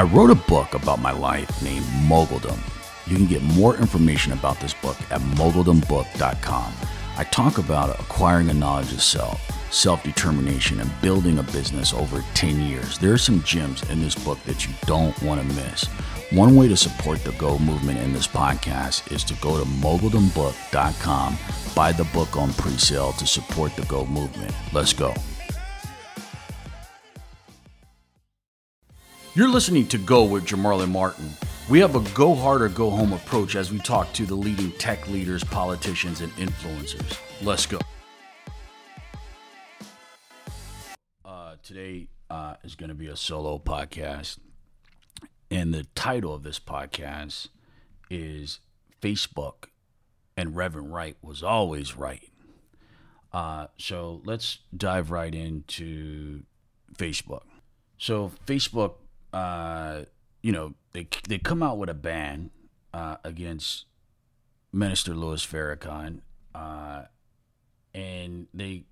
I wrote a book about my life named Moguldom. You can get more information about this book at moguldombook.com. I talk about acquiring a knowledge of self, self determination, and building a business over 10 years. There are some gems in this book that you don't want to miss. One way to support the Go movement in this podcast is to go to moguldombook.com, buy the book on pre sale to support the Go movement. Let's go. You're listening to Go with Jamarlin Martin. We have a go hard or go home approach as we talk to the leading tech leaders, politicians, and influencers. Let's go. Uh, today uh, is going to be a solo podcast. And the title of this podcast is Facebook and Reverend Wright was always right. Uh, so let's dive right into Facebook. So, Facebook uh, you know, they they come out with a ban uh, against Minister Louis Farrakhan, uh, and they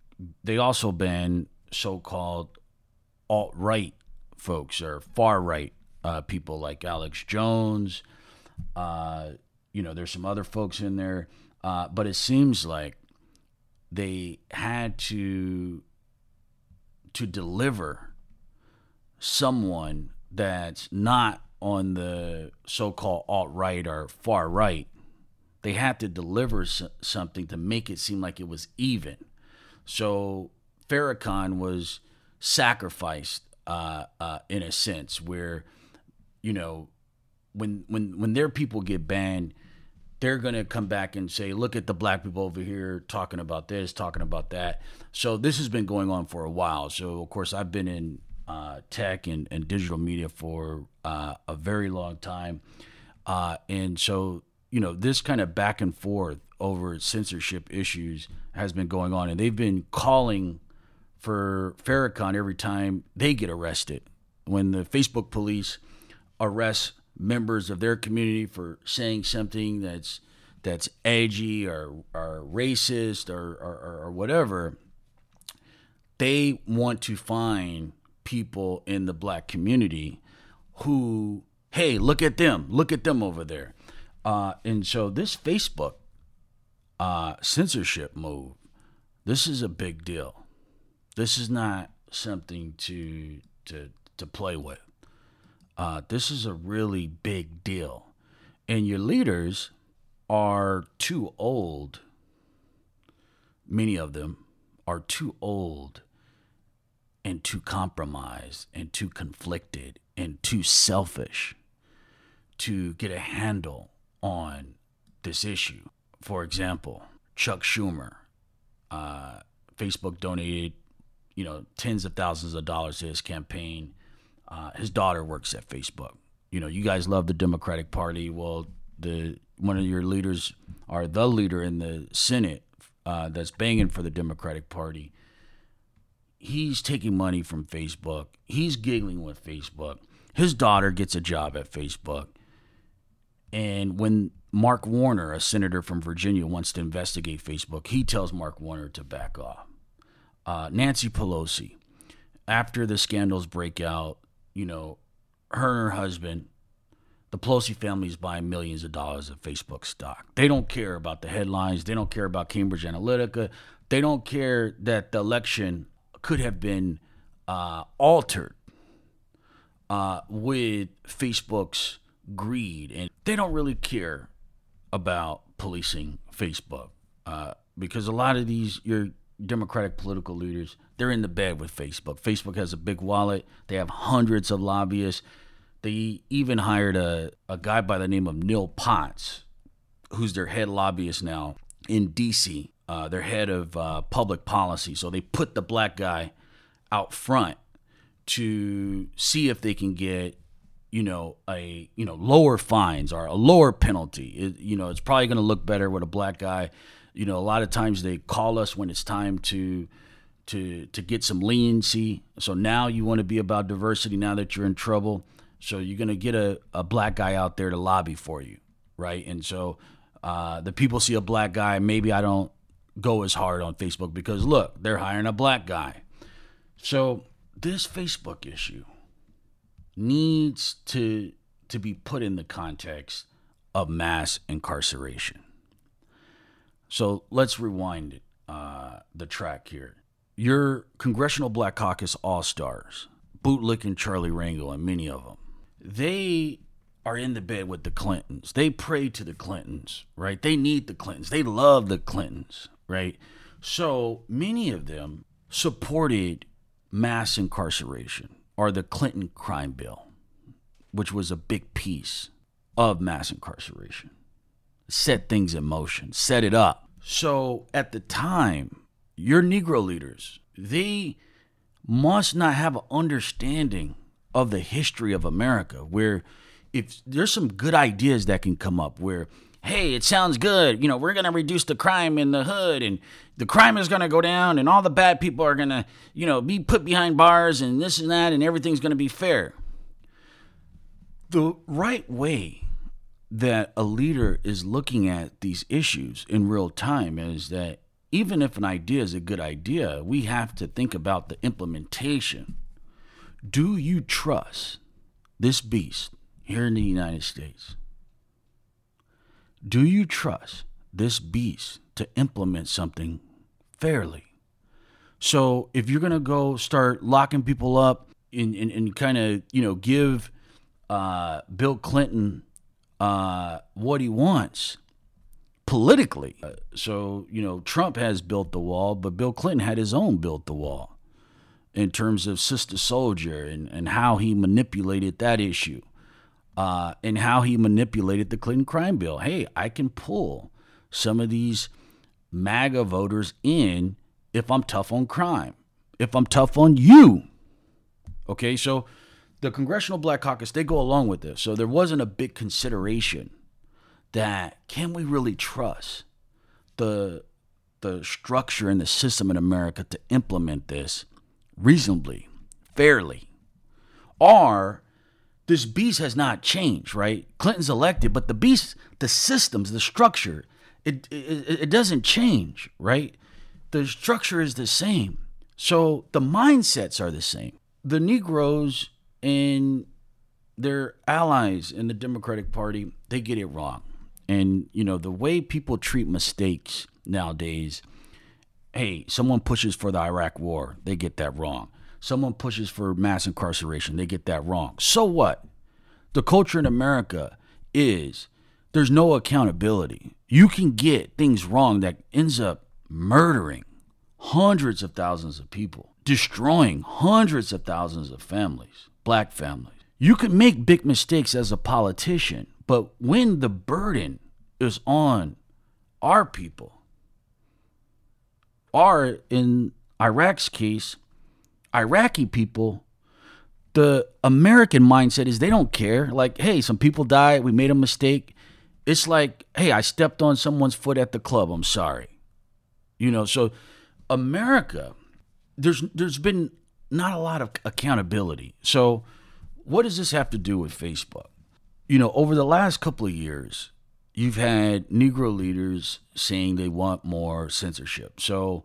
they also ban so-called alt right folks or far right uh, people like Alex Jones. Uh, you know, there's some other folks in there, uh, but it seems like they had to to deliver someone that's not on the so-called alt-right or far right they had to deliver something to make it seem like it was even. So Farrakhan was sacrificed uh, uh, in a sense where you know when when when their people get banned they're going to come back and say look at the black people over here talking about this talking about that. So this has been going on for a while. So of course i've been in uh, tech and, and digital media for uh, a very long time. Uh, and so, you know, this kind of back and forth over censorship issues has been going on. And they've been calling for Farrakhan every time they get arrested. When the Facebook police arrest members of their community for saying something that's that's edgy or, or racist or, or, or whatever, they want to find people in the black community who, hey, look at them, look at them over there. Uh, and so this Facebook uh, censorship move, this is a big deal. This is not something to to to play with. Uh, this is a really big deal, and your leaders are too old. Many of them are too old and too compromised and too conflicted and too selfish to get a handle on this issue. For example, Chuck Schumer, uh, Facebook donated, you know, tens of thousands of dollars to his campaign. Uh, his daughter works at Facebook. You know, you guys love the Democratic Party. Well, the one of your leaders are the leader in the Senate uh, that's banging for the Democratic Party he's taking money from Facebook. He's giggling with Facebook. His daughter gets a job at Facebook. And when Mark Warner, a senator from Virginia, wants to investigate Facebook, he tells Mark Warner to back off. Uh, Nancy Pelosi, after the scandals break out, you know, her and her husband, the Pelosi family is buying millions of dollars of Facebook stock. They don't care about the headlines. They don't care about Cambridge Analytica. They don't care that the election could have been uh, altered uh, with Facebook's greed, and they don't really care about policing Facebook uh, because a lot of these your Democratic political leaders they're in the bed with Facebook. Facebook has a big wallet. They have hundreds of lobbyists. They even hired a, a guy by the name of Neil Potts, who's their head lobbyist now in DC uh, their head of uh, public policy. So they put the black guy out front to see if they can get, you know, a you know lower fines or a lower penalty. It, you know, it's probably going to look better with a black guy. You know, a lot of times they call us when it's time to to to get some leniency. So now you want to be about diversity now that you're in trouble. So you're going to get a, a black guy out there to lobby for you, right? And so uh, the people see a black guy. Maybe I don't go as hard on Facebook because look, they're hiring a black guy. So this Facebook issue needs to to be put in the context of mass incarceration. So let's rewind uh, the track here. Your Congressional Black Caucus All Stars, Bootlicking Charlie Rangel, and many of them, they are in the bed with the Clintons. They pray to the Clintons, right? They need the Clintons. They love the Clintons, right? So many of them supported mass incarceration or the Clinton crime bill, which was a big piece of mass incarceration. Set things in motion, set it up. So at the time, your Negro leaders, they must not have an understanding of the history of America where if there's some good ideas that can come up where hey it sounds good you know we're going to reduce the crime in the hood and the crime is going to go down and all the bad people are going to you know be put behind bars and this and that and everything's going to be fair the right way that a leader is looking at these issues in real time is that even if an idea is a good idea, we have to think about the implementation. Do you trust this beast here in the United States? Do you trust this beast to implement something fairly? So if you're going to go start locking people up and, and, and kind of, you know, give uh, Bill Clinton uh, what he wants politically. Uh, so, you know, Trump has built the wall, but Bill Clinton had his own built the wall in terms of Sister Souljah and, and how he manipulated that issue uh, and how he manipulated the Clinton crime bill. Hey, I can pull some of these MAGA voters in if I'm tough on crime, if I'm tough on you. Okay, so the Congressional Black Caucus, they go along with this. So there wasn't a big consideration that can we really trust the the structure and the system in America to implement this reasonably, fairly? Or this beast has not changed, right? Clinton's elected, but the beast, the systems, the structure, it, it, it doesn't change, right? The structure is the same. So the mindsets are the same. The Negroes and their allies in the Democratic Party, they get it wrong. And, you know, the way people treat mistakes nowadays, hey, someone pushes for the Iraq war, they get that wrong. Someone pushes for mass incarceration, they get that wrong. So what? The culture in America is there's no accountability. You can get things wrong that ends up murdering hundreds of thousands of people, destroying hundreds of thousands of families black families. You can make big mistakes as a politician, but when the burden is on our people, or in Iraq's case, Iraqi people, the American mindset is they don't care. Like, hey, some people died, we made a mistake. It's like, hey, I stepped on someone's foot at the club, I'm sorry. You know, so America, there's there's been not a lot of accountability. So, what does this have to do with Facebook? You know, over the last couple of years, you've had Negro leaders saying they want more censorship. So,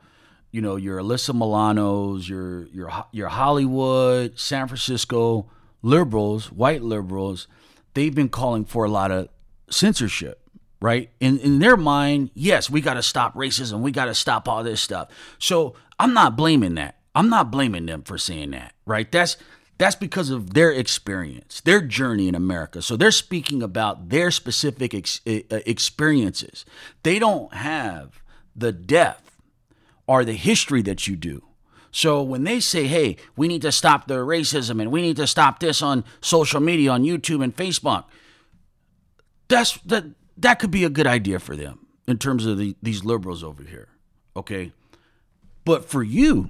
you know, your Alyssa Milanos, your your your Hollywood, San Francisco liberals, white liberals, they've been calling for a lot of censorship right? In in their mind, yes, we got to stop racism. We got to stop all this stuff. So I'm not blaming that. I'm not blaming them for saying that, right? That's that's because of their experience, their journey in America. So they're speaking about their specific ex- experiences. They don't have the depth or the history that you do. So when they say, "Hey, we need to stop the racism and we need to stop this on social media, on YouTube and Facebook," that's that that could be a good idea for them in terms of the, these liberals over here. Okay, but for you,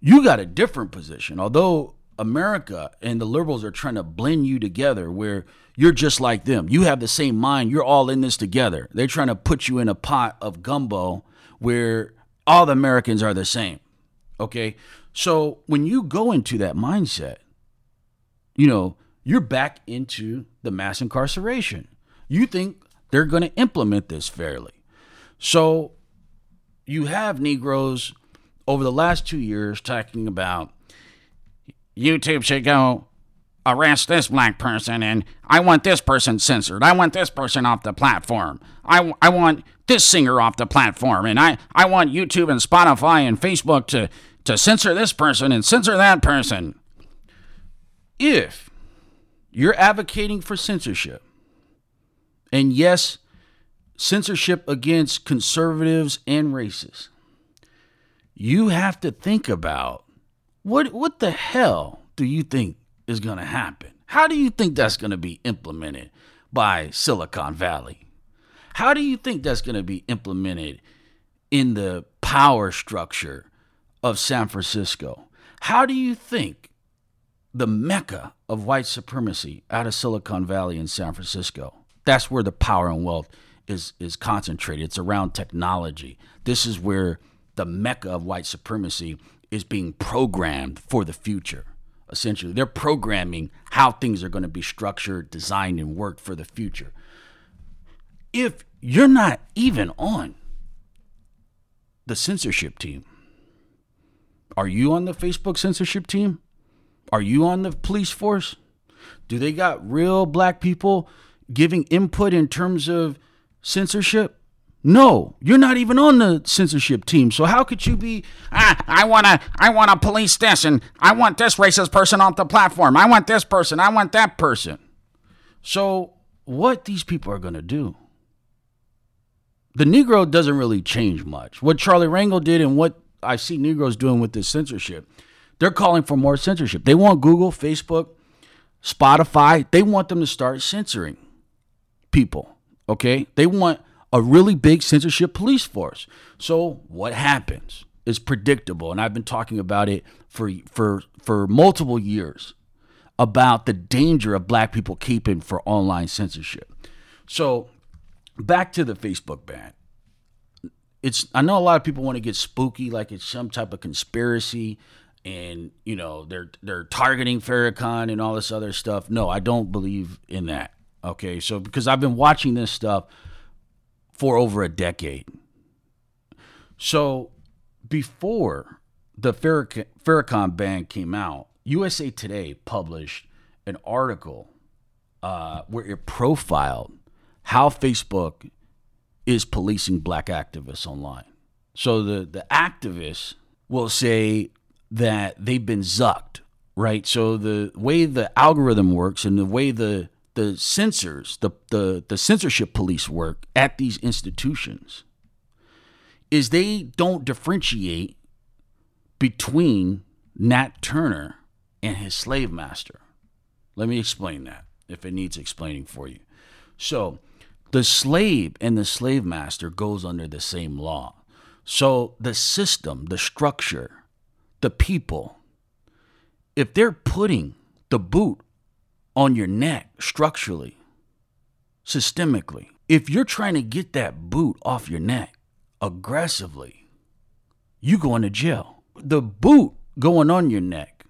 you got a different position. Although America and the liberals are trying to blend you together where you're just like them. You have the same mind. You're all in this together. They're trying to put you in a pot of gumbo where all the Americans are the same. Okay? So when you go into that mindset, you know, you're back into the mass incarceration. You think they're going to implement this fairly. So you have Negroes over the last two years talking about YouTube should go arrest this black person and I want this person censored. I want this person off the platform. I, I want this singer off the platform. And I, I want YouTube and Spotify and Facebook to, to censor this person and censor that person. If you're advocating for censorship, and yes, censorship against conservatives and racists, you have to think about what what the hell do you think is going to happen? How do you think that's going to be implemented by Silicon Valley? How do you think that's going to be implemented in the power structure of San Francisco? How do you think the mecca of white supremacy out of Silicon Valley in San Francisco? That's where the power and wealth is is concentrated. It's around technology. This is where the mecca of white supremacy is being programmed for the future. Essentially, they're programming how things are going to be structured, designed, and worked for the future. If you're not even on the censorship team, are you on the Facebook censorship team? Are you on the police force? Do they got real black people giving input in terms of censorship? No, you're not even on the censorship team. So how could you be? Ah, I wanna, I wanna police this, and I want this racist person off the platform. I want this person. I want that person. So what these people are gonna do? The Negro doesn't really change much. What Charlie Rangel did and what I see Negroes doing with this censorship, they're calling for more censorship. They want Google, Facebook, Spotify. They want them to start censoring people. Okay, they want a really big censorship police force. So what happens is predictable, and I've been talking about it for for for multiple years about the danger of black people keeping for online censorship. So back to the Facebook ban. It's I know a lot of people want to get spooky like it's some type of conspiracy and you know they're they're targeting Farrakhan and all this other stuff. No, I don't believe in that. Okay? So because I've been watching this stuff for over a decade. So before the Farrakhan ban came out, USA Today published an article uh, where it profiled how Facebook is policing black activists online. So the, the activists will say that they've been zucked, right? So the way the algorithm works and the way the the censors, the, the, the censorship police work at these institutions is they don't differentiate between Nat Turner and his slave master. Let me explain that if it needs explaining for you. So, the slave and the slave master goes under the same law. So, the system, the structure, the people, if they're putting the boot on your neck structurally, systemically. If you're trying to get that boot off your neck aggressively, you going to jail. The boot going on your neck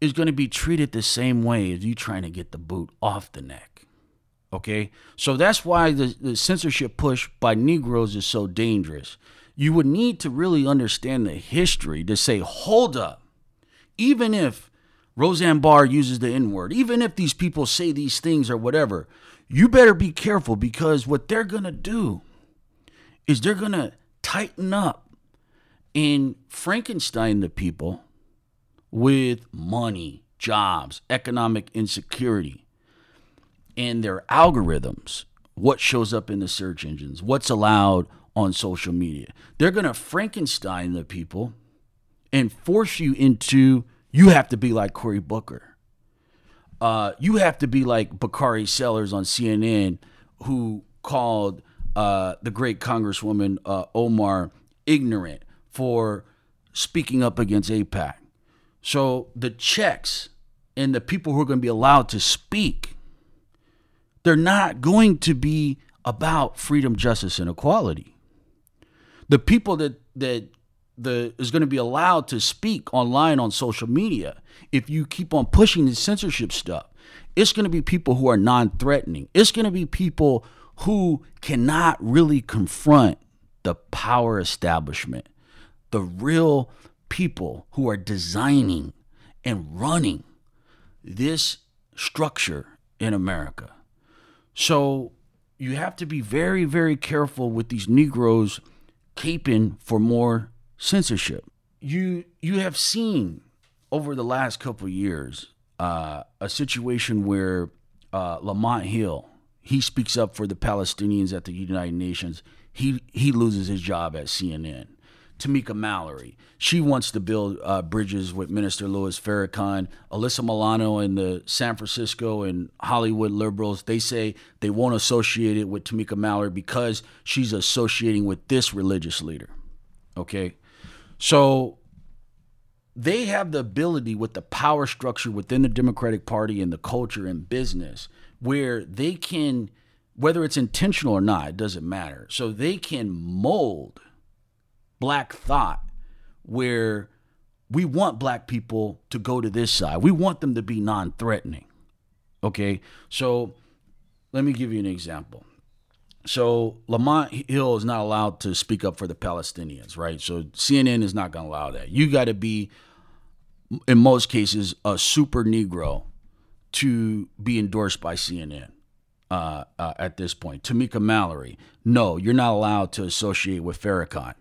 is going to be treated the same way as you trying to get the boot off the neck. Okay? So that's why the, the censorship push by Negroes is so dangerous. You would need to really understand the history to say, hold up, even if Roseanne Barr uses the N word. Even if these people say these things or whatever, you better be careful because what they're going to do is they're going to tighten up and Frankenstein the people with money, jobs, economic insecurity, and their algorithms. What shows up in the search engines, what's allowed on social media. They're going to Frankenstein the people and force you into you have to be like Cory Booker. Uh, you have to be like Bakari Sellers on CNN, who called uh, the great Congresswoman uh, Omar ignorant for speaking up against AIPAC. So the checks and the people who are going to be allowed to speak, they're not going to be about freedom, justice, and equality. The people that that the is going to be allowed to speak online on social media if you keep on pushing the censorship stuff it's going to be people who are non-threatening it's going to be people who cannot really confront the power establishment the real people who are designing and running this structure in America. So you have to be very, very careful with these Negroes caping for more censorship. You you have seen over the last couple years uh, a situation where uh, Lamont Hill he speaks up for the Palestinians at the United Nations. He he loses his job at CNN. Tamika Mallory. She wants to build uh, bridges with Minister Louis Farrakhan. Alyssa Milano and the San Francisco and Hollywood liberals, they say they won't associate it with Tamika Mallory because she's associating with this religious leader. Okay? So they have the ability with the power structure within the Democratic Party and the culture and business where they can, whether it's intentional or not, it doesn't matter. So they can mold black thought where we want black people to go to this side. We want them to be non threatening. Okay. So let me give you an example. So Lamont Hill is not allowed to speak up for the Palestinians, right? So CNN is not going to allow that. You got to be, in most cases, a super Negro to be endorsed by CNN. Uh, uh, at this point, Tamika Mallory, no, you're not allowed to associate with Farrakhan.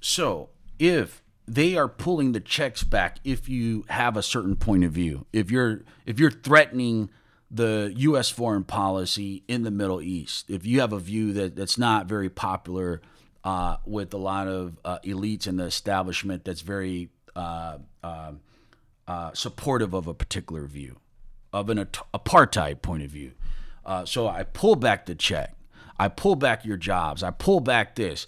So if they are pulling the checks back if you have a certain point of view, if you're if you're threatening the U.S. foreign policy in the Middle East, if you have a view that that's not very popular uh, with a lot of uh, elites in the establishment, that's very uh, um, uh supportive of a particular view, of an apartheid point of view. Uh, so I pull back the check. I pull back your jobs. I pull back this.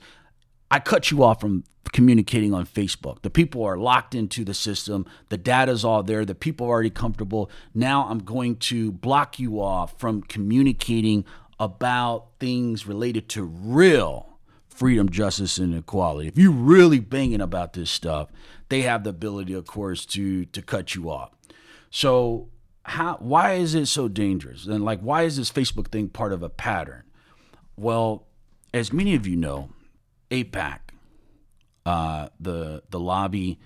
I cut you off from communicating on Facebook. The people are locked into the system. The data's all there. The people are already comfortable. Now I'm going to block you off from communicating about things related to real freedom, justice, and equality. If you're really banging about this stuff, they have the ability, of course, to to cut you off. So how why is it so dangerous? And like why is this Facebook thing part of a pattern? Well, as many of you know, AIPAC, uh, the the lobby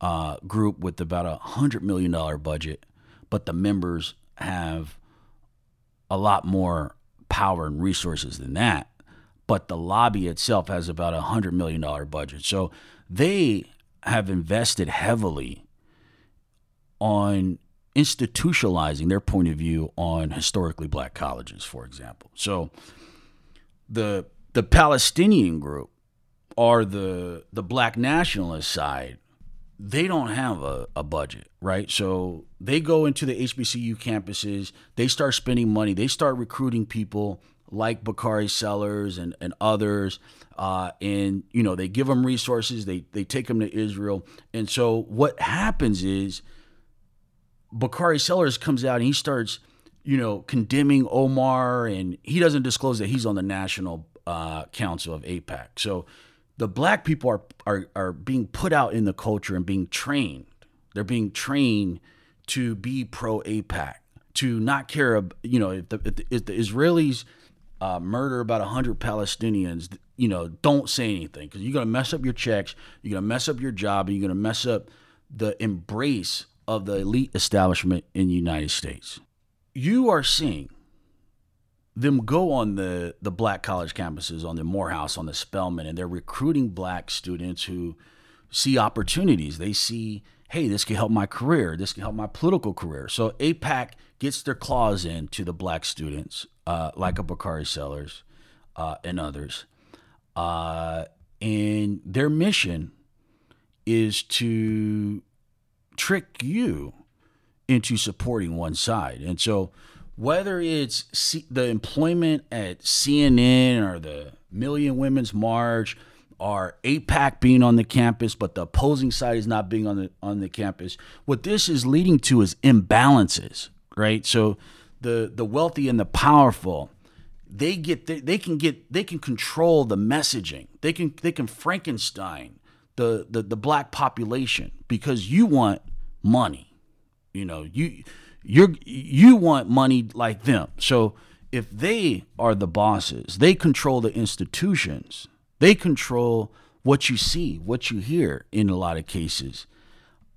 uh, group with about a hundred million dollar budget, but the members have a lot more power and resources than that. But the lobby itself has about a hundred million dollar budget, so they have invested heavily on institutionalizing their point of view on historically black colleges, for example. So the the Palestinian group or the the black nationalist side, they don't have a, a budget, right? So they go into the HBCU campuses, they start spending money, they start recruiting people like Bakari Sellers and, and others. Uh, and, you know, they give them resources, they, they take them to Israel. And so what happens is Bakari Sellers comes out and he starts, you know, condemning Omar and he doesn't disclose that he's on the national uh, council of AIPAC. So the black people are, are are being put out in the culture and being trained. They're being trained to be pro AIPAC, to not care. You know, if the, if the, Israelis uh, murder about hundred Palestinians, you know, don't say anything because you're gonna mess up your checks, you're gonna mess up your job, and you're gonna mess up the embrace of the elite establishment in the United States. You are seeing them go on the the black college campuses on the Morehouse on the Spelman and they're recruiting black students who see opportunities. They see hey this could help my career. This can help my political career. So AIPAC gets their claws into the black students uh, like a Bakari Sellers uh, and others. Uh, and their mission is to trick you into supporting one side. And so whether it's C- the employment at CNN or the Million Women's March or AIPAC being on the campus, but the opposing side is not being on the on the campus. What this is leading to is imbalances, right? So the the wealthy and the powerful, they get they, they can get they can control the messaging. They can they can Frankenstein the the, the black population because you want money. You know, you you you want money like them. So if they are the bosses, they control the institutions. They control what you see, what you hear in a lot of cases.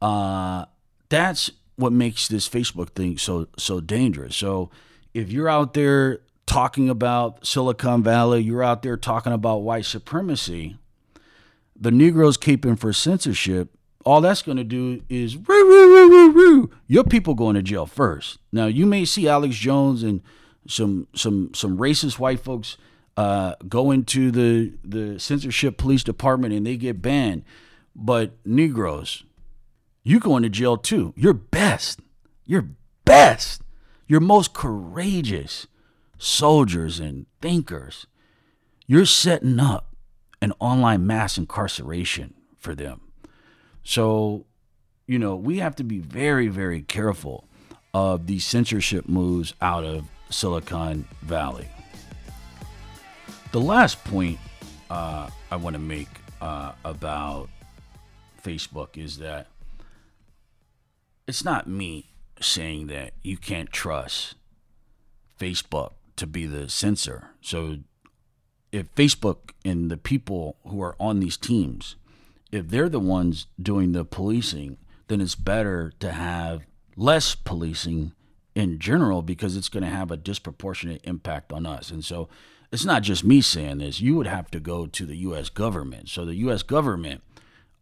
Uh, that's what makes this Facebook thing so so dangerous. So if you're out there talking about Silicon Valley, you're out there talking about white supremacy, the Negroes caping for censorship, all that's going to do is roo, roo, roo, roo, your people going to jail first. Now you may see Alex Jones and some some some racist white folks uh, go into the the censorship police department and they get banned, but Negroes, you going to jail too. You're best. You're best. You're most courageous soldiers and thinkers. You're setting up an online mass incarceration for them. So, you know, we have to be very, very careful of these censorship moves out of Silicon Valley. The last point uh, I want to make uh, about Facebook is that it's not me saying that you can't trust Facebook to be the censor. So if Facebook and the people who are on these teams, if they're the ones doing the policing, then it's better to have less policing in general because it's going to have a disproportionate impact on us. And so it's not just me saying this. You would have to go to the U.S. government. So the U.S. government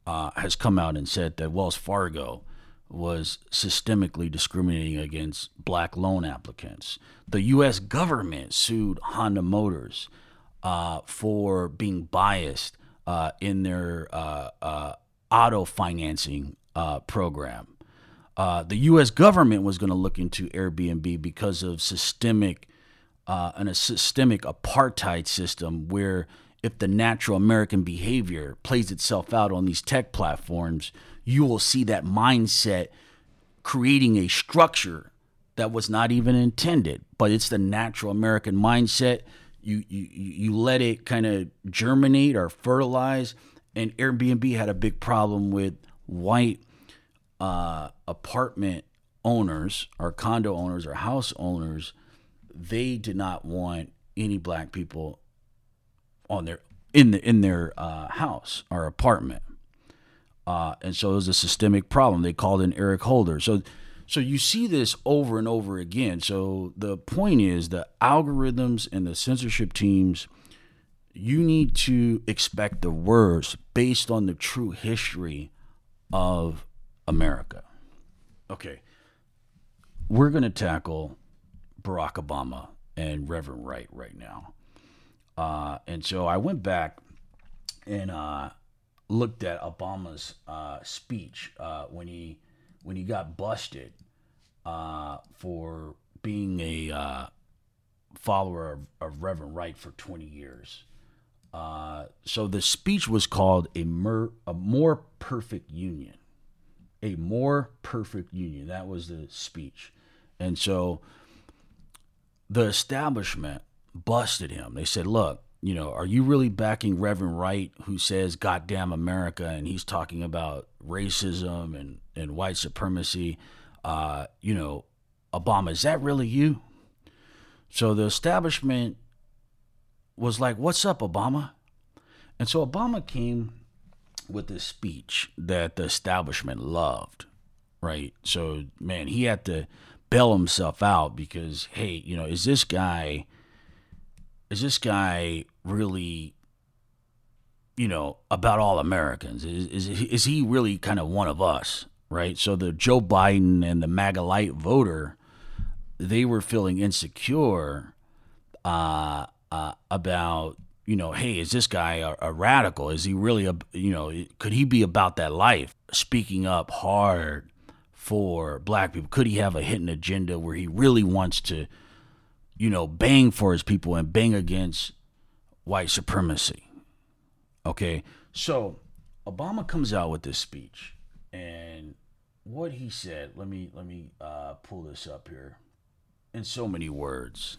uh, has come out and said that Wells Fargo was systemically discriminating against black loan applicants. The U.S. government sued Honda Motors uh, for being biased uh, in their uh, uh auto financing uh, program. Uh, the U.S. government was going to look into Airbnb because of systemic and a systemic apartheid system where if the natural American behavior plays itself out on these tech platforms, you will see that mindset creating a structure that was not even intended, but it's the natural American mindset. You you you let it kind of germinate or fertilize. And Airbnb had a big problem with white uh, apartment owners or condo owners or house owners. They did not want any black people on their in the in their uh, house or apartment. Uh, and so it was a systemic problem. They called in Eric Holder. So, so you see this over and over again. So the point is the algorithms and the censorship teams, you need to expect the worst based on the true history of America. Okay, we're going to tackle Barack Obama and Reverend Wright right now. Uh, and so I went back and uh, looked at Obama's uh, speech uh, when he when he got busted uh, for being a uh, follower of, of, Reverend Wright for 20 years. Uh, so the speech was called a, mer- a more perfect union. A more perfect union. That was the speech. And so the establishment busted him. They said, look, you know, are you really backing Reverend Wright, who says "goddamn America" and he's talking about racism and and white supremacy? Uh, you know, Obama, is that really you? So the establishment was like, "What's up, Obama?" And so Obama came with this speech that the establishment loved, right? So man, he had to bail himself out because, hey, you know, is this guy? is this guy really, you know, about all Americans? Is, is, is he really kind of one of us, right? So the Joe Biden and the MAGA light voter, they were feeling insecure uh, uh, about, you know, hey, is this guy a, a radical? Is he really a, you know, could he be about that life? Speaking up hard for black people? Could he have a hidden agenda where he really wants to? you know, bang for his people and bang against white supremacy. Okay, so Obama comes out with this speech, and what he said. Let me let me uh, pull this up here. In so many words,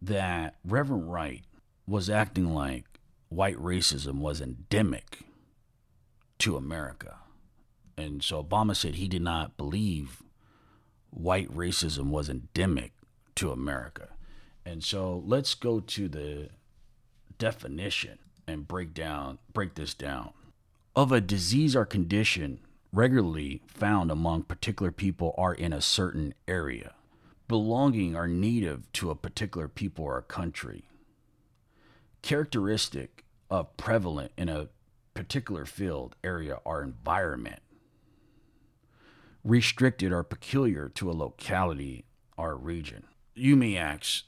that Reverend Wright was acting like white racism was endemic to America. And so Obama said he did not believe white racism was endemic to America. And so let's go to the definition and break down break this down. Of a disease or condition regularly found among particular people are in a certain area, belonging or native to a particular people or country. Characteristic of prevalent in a particular field, area, or environment. Restricted or peculiar to a locality or region. You may ask,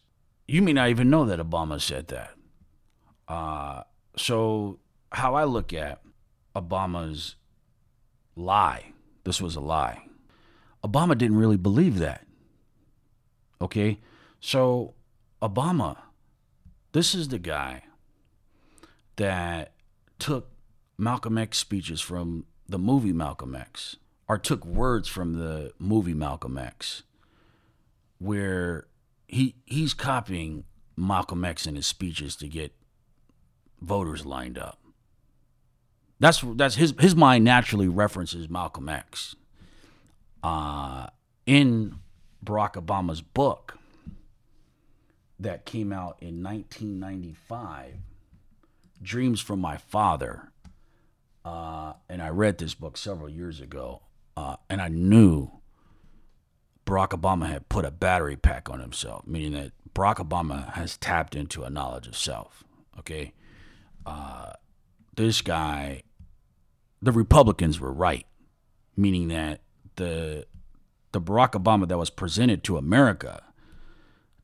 you may not even know that Obama said that. Uh, so, how I look at Obama's lie, this was a lie. Obama didn't really believe that. Okay? So, Obama, this is the guy that took Malcolm X speeches from the movie Malcolm X, or took words from the movie Malcolm X, where he he's copying Malcolm X in his speeches to get voters lined up. That's that's his his mind naturally references Malcolm X. Uh, in Barack Obama's book that came out in 1995, Dreams from My Father, uh, and I read this book several years ago, uh, and I knew Barack Obama had put a battery pack on himself, meaning that Barack Obama has tapped into a knowledge of self. Okay, uh, this guy, the Republicans were right, meaning that the the Barack Obama that was presented to America,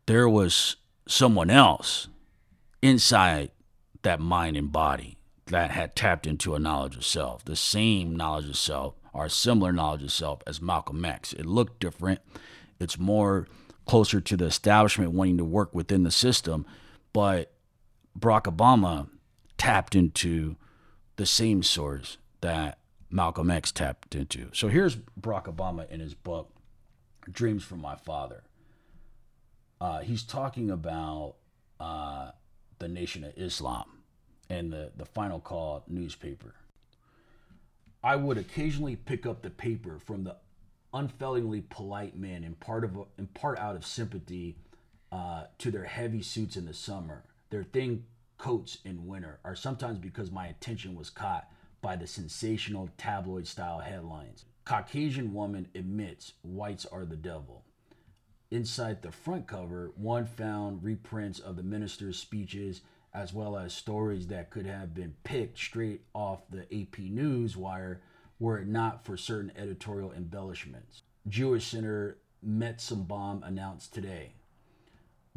there was someone else inside that mind and body that had tapped into a knowledge of self, the same knowledge of self or similar knowledge of self as Malcolm X. It looked different. It's more closer to the establishment wanting to work within the system, but Barack Obama tapped into the same source that Malcolm X tapped into. So here's Barack Obama in his book, Dreams from My Father. Uh, he's talking about uh, the Nation of Islam and the, the Final Call newspaper. I would occasionally pick up the paper from the unfailingly polite men in part of in part out of sympathy uh, to their heavy suits in the summer, their thin coats in winter, are sometimes because my attention was caught by the sensational tabloid style headlines. Caucasian woman admits whites are the devil. Inside the front cover, one found reprints of the minister's speeches as well as stories that could have been picked straight off the AP News wire were it not for certain editorial embellishments. Jewish Center Metzenbaum announced today.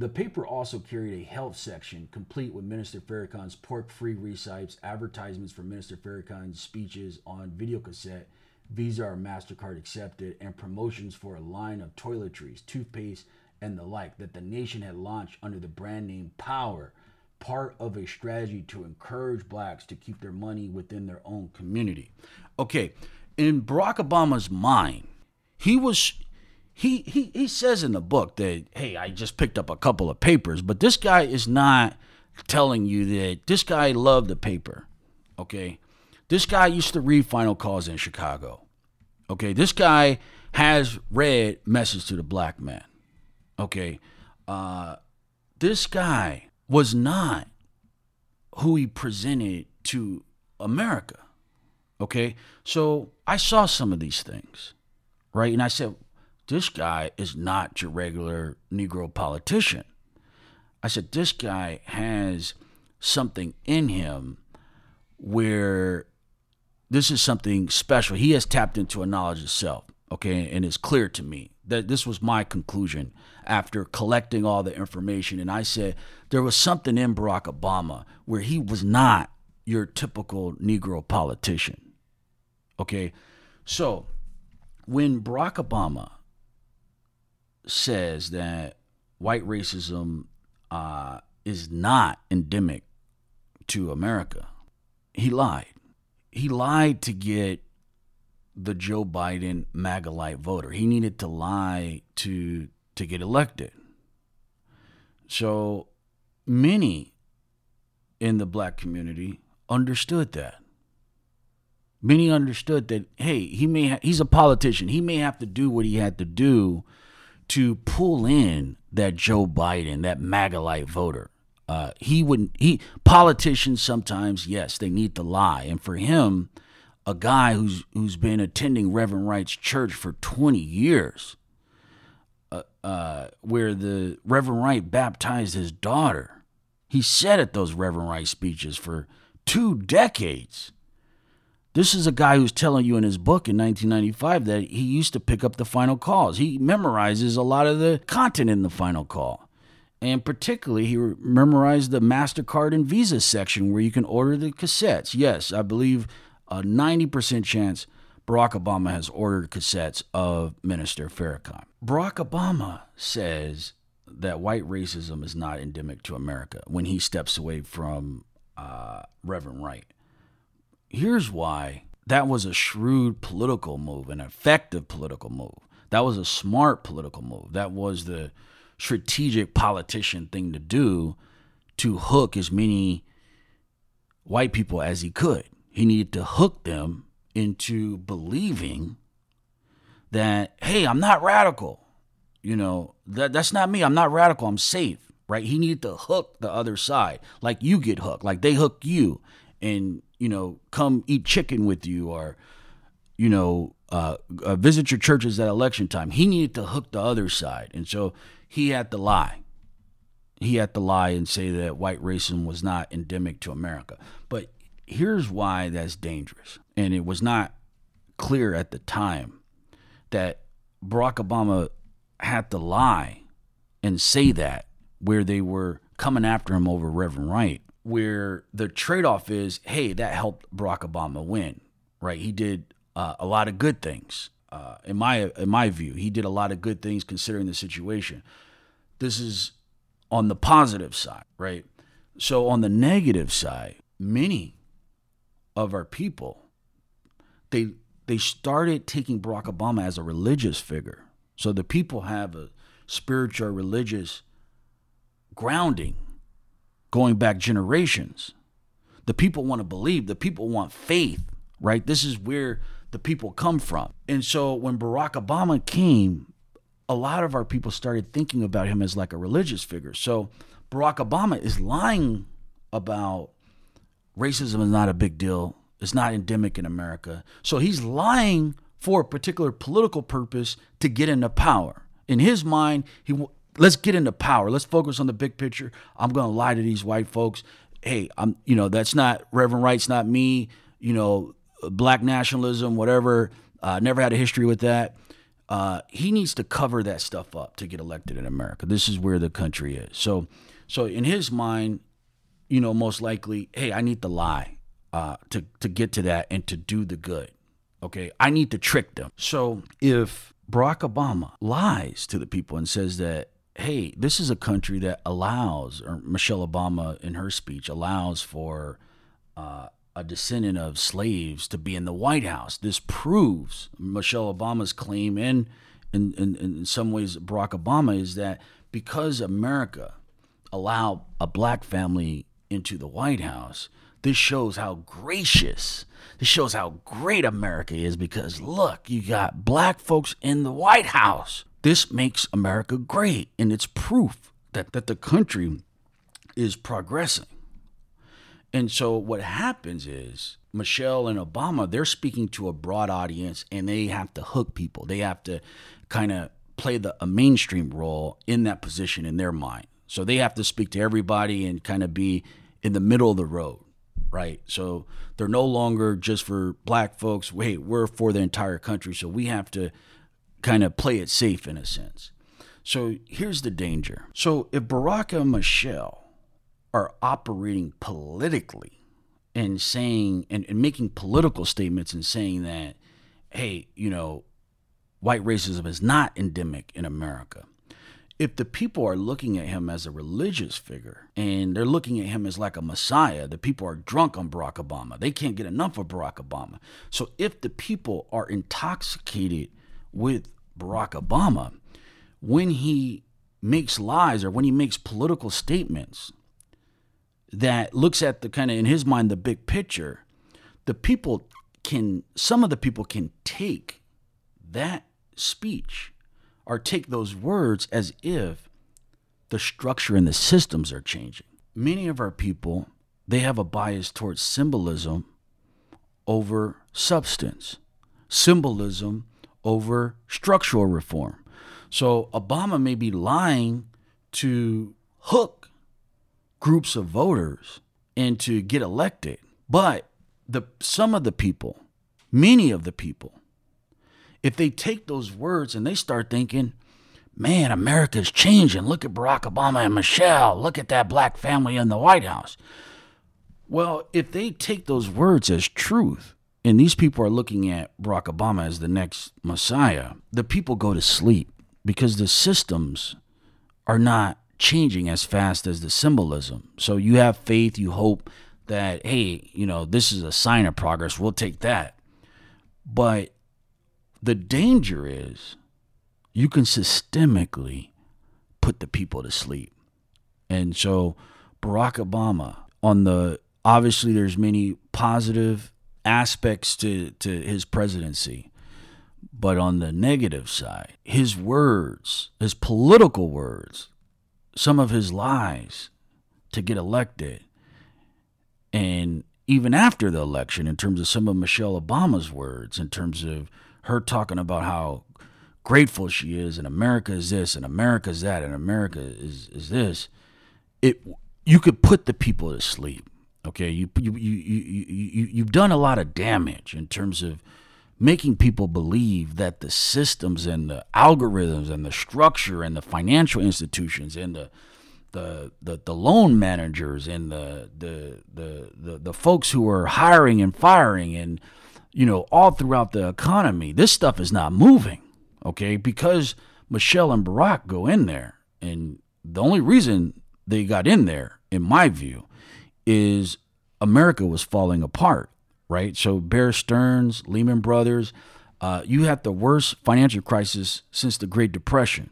The paper also carried a health section complete with Minister Farrakhan's pork-free recipes, advertisements for Minister Farrakhan's speeches on videocassette, Visa or MasterCard accepted, and promotions for a line of toiletries, toothpaste, and the like that the nation had launched under the brand name Power – part of a strategy to encourage blacks to keep their money within their own community. Okay, in Barack Obama's mind, he was he he he says in the book that hey, I just picked up a couple of papers, but this guy is not telling you that this guy loved the paper. Okay? This guy used to read Final Calls in Chicago. Okay, this guy has read Message to the Black Man. Okay. Uh this guy was not who he presented to America. Okay? So I saw some of these things, right? And I said, this guy is not your regular Negro politician. I said, this guy has something in him where this is something special. He has tapped into a knowledge of self, okay? And it's clear to me that this was my conclusion after collecting all the information. And I said there was something in Barack Obama where he was not your typical Negro politician. Okay. So when Barack Obama says that white racism uh, is not endemic to America, he lied. He lied to get the Joe Biden MAGA light voter. He needed to lie to to get elected. So many in the black community understood that. Many understood that hey, he may ha- he's a politician. He may have to do what he had to do to pull in that Joe Biden, that MAGALite voter. Uh, he wouldn't. He politicians sometimes, yes, they need to lie, and for him, a guy who's who's been attending Reverend Wright's church for 20 years, uh, uh, where the Reverend Wright baptized his daughter. He said at those Reverend Wright speeches for two decades. This is a guy who's telling you in his book in 1995 that he used to pick up the final calls. He memorizes a lot of the content in the final call. And particularly, he memorized the MasterCard and Visa section where you can order the cassettes. Yes, I believe a 90% chance Barack Obama has ordered cassettes of Minister Farrakhan. Barack Obama says that white racism is not endemic to America when he steps away from uh, Reverend Wright. Here's why that was a shrewd political move, an effective political move. That was a smart political move. That was the strategic politician thing to do to hook as many white people as he could. He needed to hook them into believing that, hey, I'm not radical. You know, that that's not me. I'm not radical. I'm safe. Right? He needed to hook the other side. Like you get hooked. Like they hook you and, you know, come eat chicken with you or, you know, uh, uh, visit your churches at election time. He needed to hook the other side. And so he had to lie. He had to lie and say that white racism was not endemic to America. But here's why that's dangerous. And it was not clear at the time that Barack Obama had to lie and say that where they were coming after him over Reverend Wright, where the trade off is hey, that helped Barack Obama win, right? He did uh, a lot of good things. Uh, in my in my view, he did a lot of good things considering the situation. This is on the positive side, right? So on the negative side, many of our people, they they started taking Barack Obama as a religious figure. So the people have a spiritual, religious grounding going back generations. The people want to believe, the people want faith, right? This is where the people come from. And so when Barack Obama came, a lot of our people started thinking about him as like a religious figure. So Barack Obama is lying about racism is not a big deal. It's not endemic in America. So he's lying for a particular political purpose to get into power. In his mind, he let's get into power. Let's focus on the big picture. I'm going to lie to these white folks. Hey, I'm you know, that's not Reverend Wright's not me, you know, black nationalism, whatever. Uh, never had a history with that. Uh, he needs to cover that stuff up to get elected in America. This is where the country is. So, so in his mind, you know, most likely, hey, I need to lie uh, to to get to that and to do the good. Okay, I need to trick them. So if Barack Obama lies to the people and says that, hey, this is a country that allows, or Michelle Obama in her speech allows for uh, a descendant of slaves to be in the White House. This proves Michelle Obama's claim, and in, in, in some ways, Barack Obama, is that because America allowed a black family into the White House, this shows how gracious, this shows how great America is because look, you got black folks in the White House. This makes America great, and it's proof that, that the country is progressing. And so what happens is Michelle and Obama, they're speaking to a broad audience and they have to hook people. They have to kind of play the a mainstream role in that position in their mind. So they have to speak to everybody and kind of be in the middle of the road, right? So they're no longer just for black folks. Wait, we're for the entire country. So we have to kind of play it safe in a sense. So here's the danger. So if Barack and Michelle are operating politically and saying and, and making political statements and saying that, hey, you know, white racism is not endemic in America if the people are looking at him as a religious figure and they're looking at him as like a messiah, the people are drunk on Barack Obama. They can't get enough of Barack Obama. So if the people are intoxicated with Barack Obama, when he makes lies or when he makes political statements that looks at the kind of in his mind the big picture, the people can some of the people can take that speech or take those words as if the structure and the systems are changing. Many of our people, they have a bias towards symbolism over substance, symbolism over structural reform. So Obama may be lying to hook groups of voters and to get elected, but the some of the people, many of the people, if they take those words and they start thinking, man, America's changing. Look at Barack Obama and Michelle. Look at that black family in the White House. Well, if they take those words as truth, and these people are looking at Barack Obama as the next Messiah, the people go to sleep because the systems are not changing as fast as the symbolism. So you have faith, you hope that, hey, you know, this is a sign of progress. We'll take that. But the danger is you can systemically put the people to sleep. And so Barack Obama on the obviously there's many positive aspects to, to his presidency. But on the negative side, his words, his political words, some of his lies to get elected, and even after the election, in terms of some of Michelle Obama's words, in terms of her talking about how grateful she is, and America is this, and America is that, and America is, is this, it you could put the people to sleep. Okay, you you you you you you've done a lot of damage in terms of making people believe that the systems and the algorithms and the structure and the financial institutions and the the the, the loan managers and the, the the the the folks who are hiring and firing and you know all throughout the economy this stuff is not moving okay? Because Michelle and Barack go in there and the only reason they got in there in my view is America was falling apart, right? So Bear Stearns, Lehman Brothers, uh, you had the worst financial crisis since the Great Depression.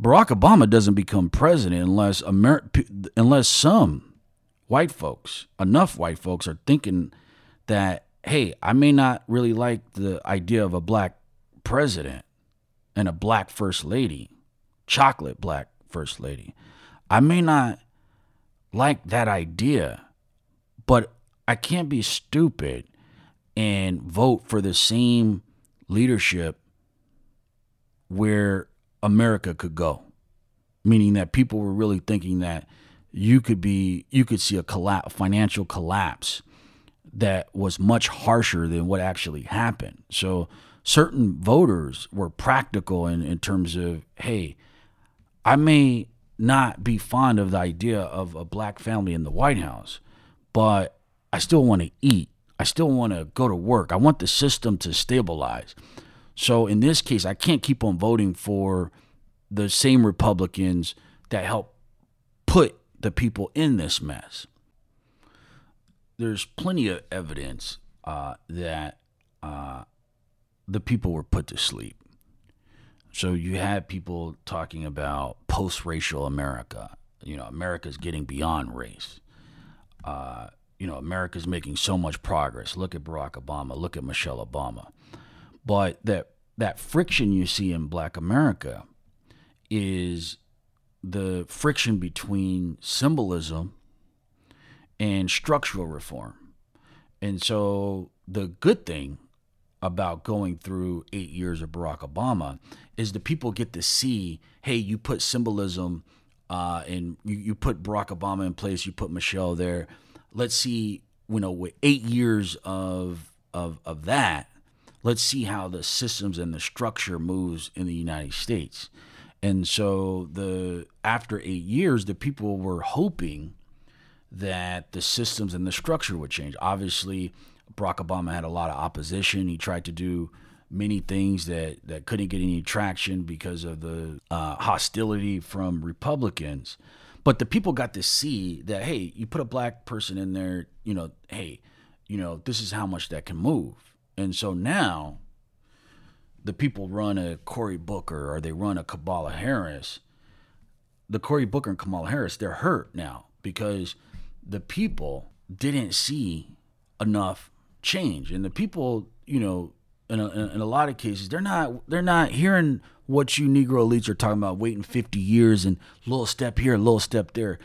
Barack Obama doesn't become president unless Amer- unless some white folks, enough white folks, are thinking that hey, I may not really like the idea of a black president and a black first lady, chocolate black first lady. I may not like that idea, but I can't be stupid and vote for the same leadership where America could go. Meaning that people were really thinking that you could be you could see a collapse, financial collapse that was much harsher than what actually happened. So certain voters were practical in, in terms of, hey, I may not be fond of the idea of a black family in the White House, but I still want to eat. I still want to go to work. I want the system to stabilize. So in this case, I can't keep on voting for the same Republicans that help put the people in this mess. There's plenty of evidence uh, that uh, the people were put to sleep. So you had people talking about post-racial America. You know, America's getting beyond race. Uh, you know, America's making so much progress. Look at Barack Obama. Look at Michelle Obama. But that that friction you see in Black America is the friction between symbolism and structural reform. And so the good thing about going through eight years of Barack Obama is the people get to see, hey, you put symbolism uh, and you, you put Barack Obama in place, you put Michelle there. Let's see, you know, with eight years of of of that, let's see how the systems and the structure moves in the United States. And so the after eight years, the people were hoping that the systems and the structure would change. Obviously, Barack Obama had a lot of opposition. He tried to do many things that, that couldn't get any traction because of the uh, hostility from Republicans. But the people got to see that, hey, you put a black person in there, you know, hey, you know, this is how much that can move. And so now the people run a Cory Booker or they run a Kamala Harris. The Cory Booker and Kamala Harris, they're hurt now because the people didn't see enough change. And the people, you know, in a, in a lot of cases, they're not they're not hearing what you Negro elites are talking about, waiting 50 years and little step here, little step there.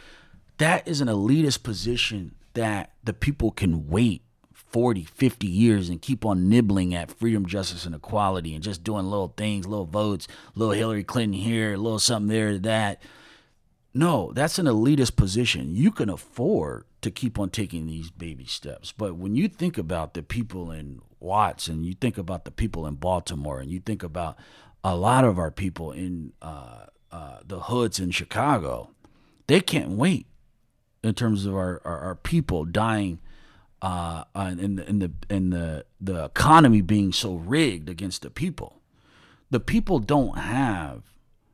That is an elitist position that the people can wait 40, 50 years and keep on nibbling at freedom, justice, and equality and just doing little things, little votes, little Hillary Clinton here, a little something there, that. No, that's an elitist position. You can afford to keep on taking these baby steps. But when you think about the people in Watts and you think about the people in Baltimore and you think about a lot of our people in uh, uh, the hoods in Chicago, they can't wait in terms of our, our, our people dying uh, the in the in the the economy being so rigged against the people. The people don't have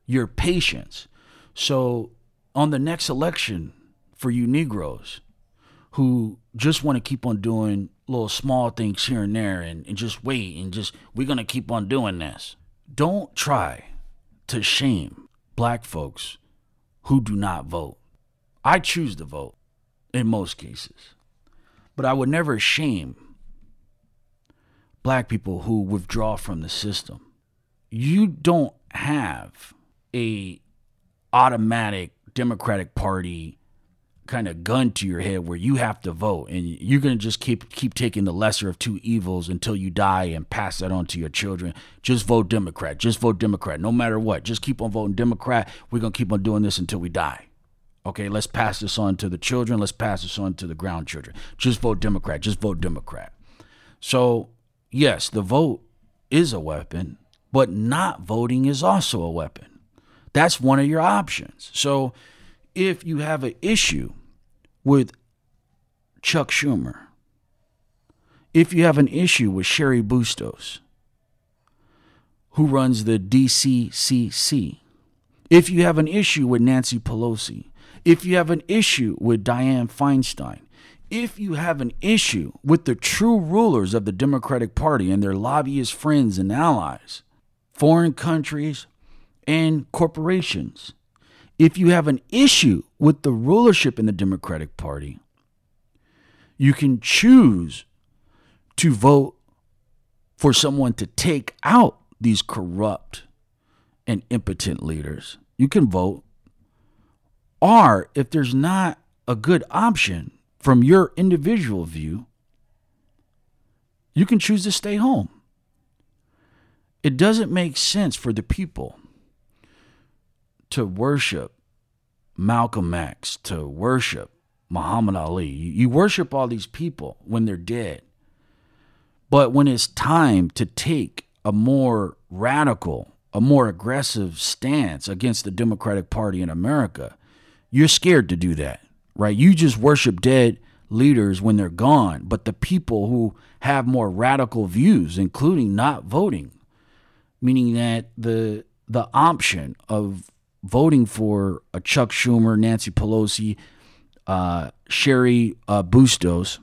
your patience. So on the next election for you Negroes who just want to keep on doing little small things here and there and, and just wait and just we're gonna keep on doing this. Don't try to shame black folks who do not vote. I choose to vote in most cases. But I would never shame black people who withdraw from the system. You don't have a automatic Democratic Party kind of gun to your head where you have to vote and you're going to just keep keep taking the lesser of two evils until you die and pass that on to your children just vote democrat just vote democrat no matter what just keep on voting democrat we're going to keep on doing this until we die Okay, let's pass this on to the children. Let's pass this on to the ground children. Just vote Democrat. Just vote Democrat. So, yes, the vote is a weapon, but not voting is also a weapon. That's one of your options. So, if you have an issue with Chuck Schumer, if you have an issue with Cheri Bustos, who runs the DCCC, if you have an issue with Nancy Pelosi, if you have an issue with Dianne Feinstein, if you have an issue with the true rulers of the Democratic Party and their lobbyist friends and allies, foreign countries, and corporations, if you have an issue with the rulership in the Democratic Party, you can choose to vote for someone to take out these corrupt and impotent leaders. You can vote or if there's not a good option from your individual view, you can choose to stay home. It doesn't make sense for the people to worship Malcolm X, to worship Muhammad Ali. You worship all these people when they're dead. But when it's time to take a more radical, a more aggressive stance against the Democratic Party in America, you're scared to do that, right? You just worship dead leaders when they're gone, but the people who have more radical views, including not voting, meaning that the the option of voting for a Chuck Schumer, Nancy Pelosi, uh, Cheri uh, Bustos,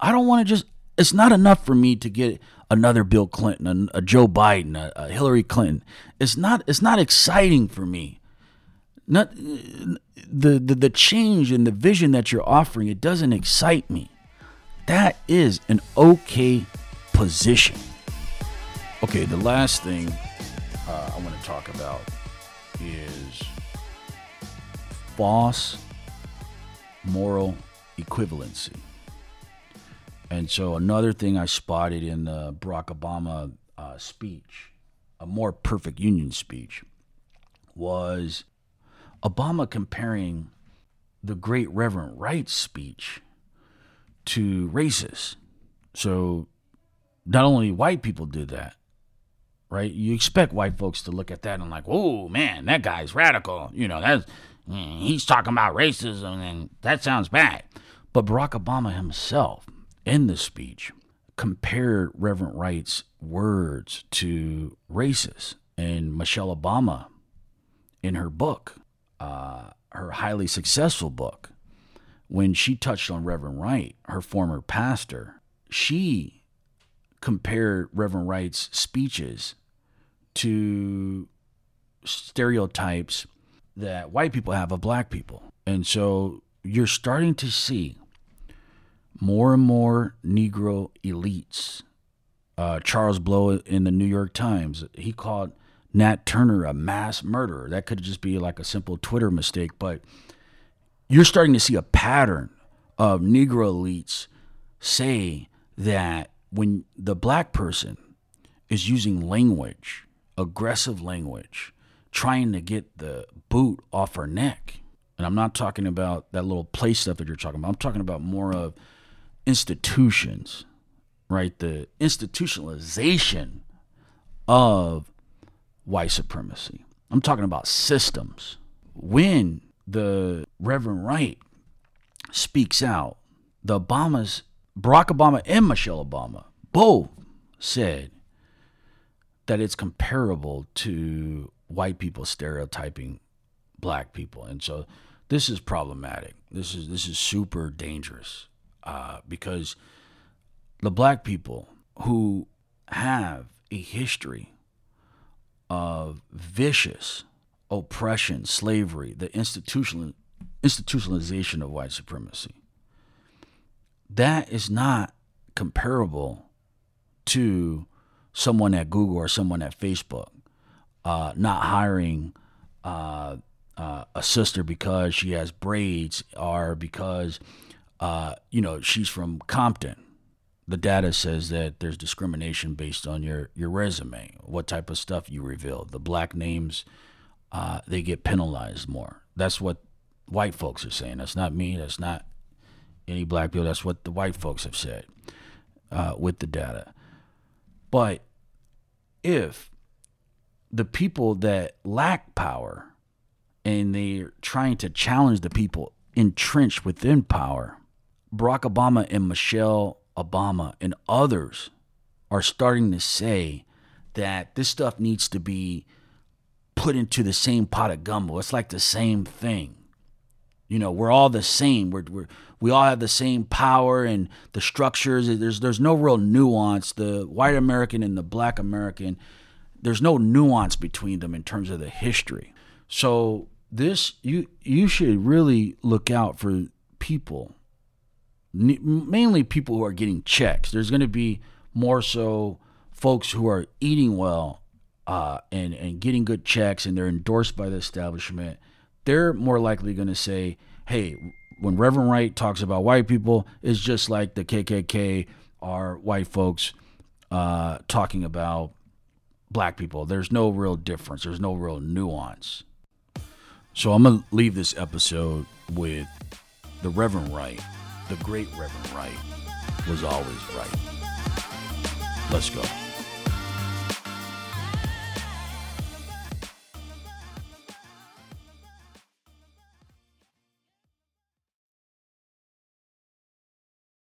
I don't want to just. It's not enough for me to get another Bill Clinton, a, a Joe Biden, a, a Hillary Clinton. It's not. It's not exciting for me not the, the the change in the vision that you're offering it doesn't excite me that is an okay position okay the last thing uh, i want to talk about is false moral equivalency and so another thing i spotted in the barack obama uh, speech a more perfect union speech was Obama comparing the great Reverend Wright's speech to racists. So not only white people did that, right? You expect white folks to look at that and like, "Whoa, man, that guy's radical." You know, that's he's talking about racism, and that sounds bad. But Barack Obama himself, in the speech, compared Reverend Wright's words to racists, and Michelle Obama, in her book, uh, her highly successful book, when she touched on Reverend Wright, her former pastor, she compared Reverend Wright's speeches to stereotypes that white people have of black people. And so you're starting to see more and more Negro elites. Uh, Charles Blow in the New York Times, he called Nat Turner a mass murderer. That could just be like a simple Twitter mistake, but you're starting to see a pattern of Negro elites say that when the black person is using language, aggressive language, trying to get the boot off her neck, and I'm not talking about that little play stuff that you're talking about. I'm talking about more of institutions, right? The institutionalization of white supremacy. I'm talking about systems. When the Reverend Wright speaks out, the Obamas, Barack Obama and Michelle Obama, both said that it's comparable to white people stereotyping black people. And so this is problematic. This is this is super dangerous uh, because the black people who have a history of vicious oppression, slavery, the institutional institutionalization of white supremacy. That is not comparable to someone at Google or someone at Facebook uh, not hiring uh, uh, a sister because she has braids or because uh, you know she's from Compton. The data says that there's discrimination based on your your resume, what type of stuff you reveal. The black names, uh, they get penalized more. That's what white folks are saying. That's not me. That's not any black people. That's what the white folks have said uh, with the data. But if the people that lack power and they're trying to challenge the people entrenched within power. Barack Obama and Michelle Obama and others are starting to say that this stuff needs to be put into the same pot of gumbo. It's like the same thing. You know, we're all the same. We're, we're we all have the same power and the structures. There's there's no real nuance. The white American and the black American, there's no nuance between them in terms of the history. So this you you should really look out for people mainly people who are getting checks there's going to be more so folks who are eating well uh, and and getting good checks and they're endorsed by the establishment they're more likely going to say hey when reverend wright talks about white people it's just like the kkk are white folks uh, talking about black people there's no real difference there's no real nuance so I'm going to leave this episode with the Reverend Wright, the great Reverend Wright, was always right. Let's go.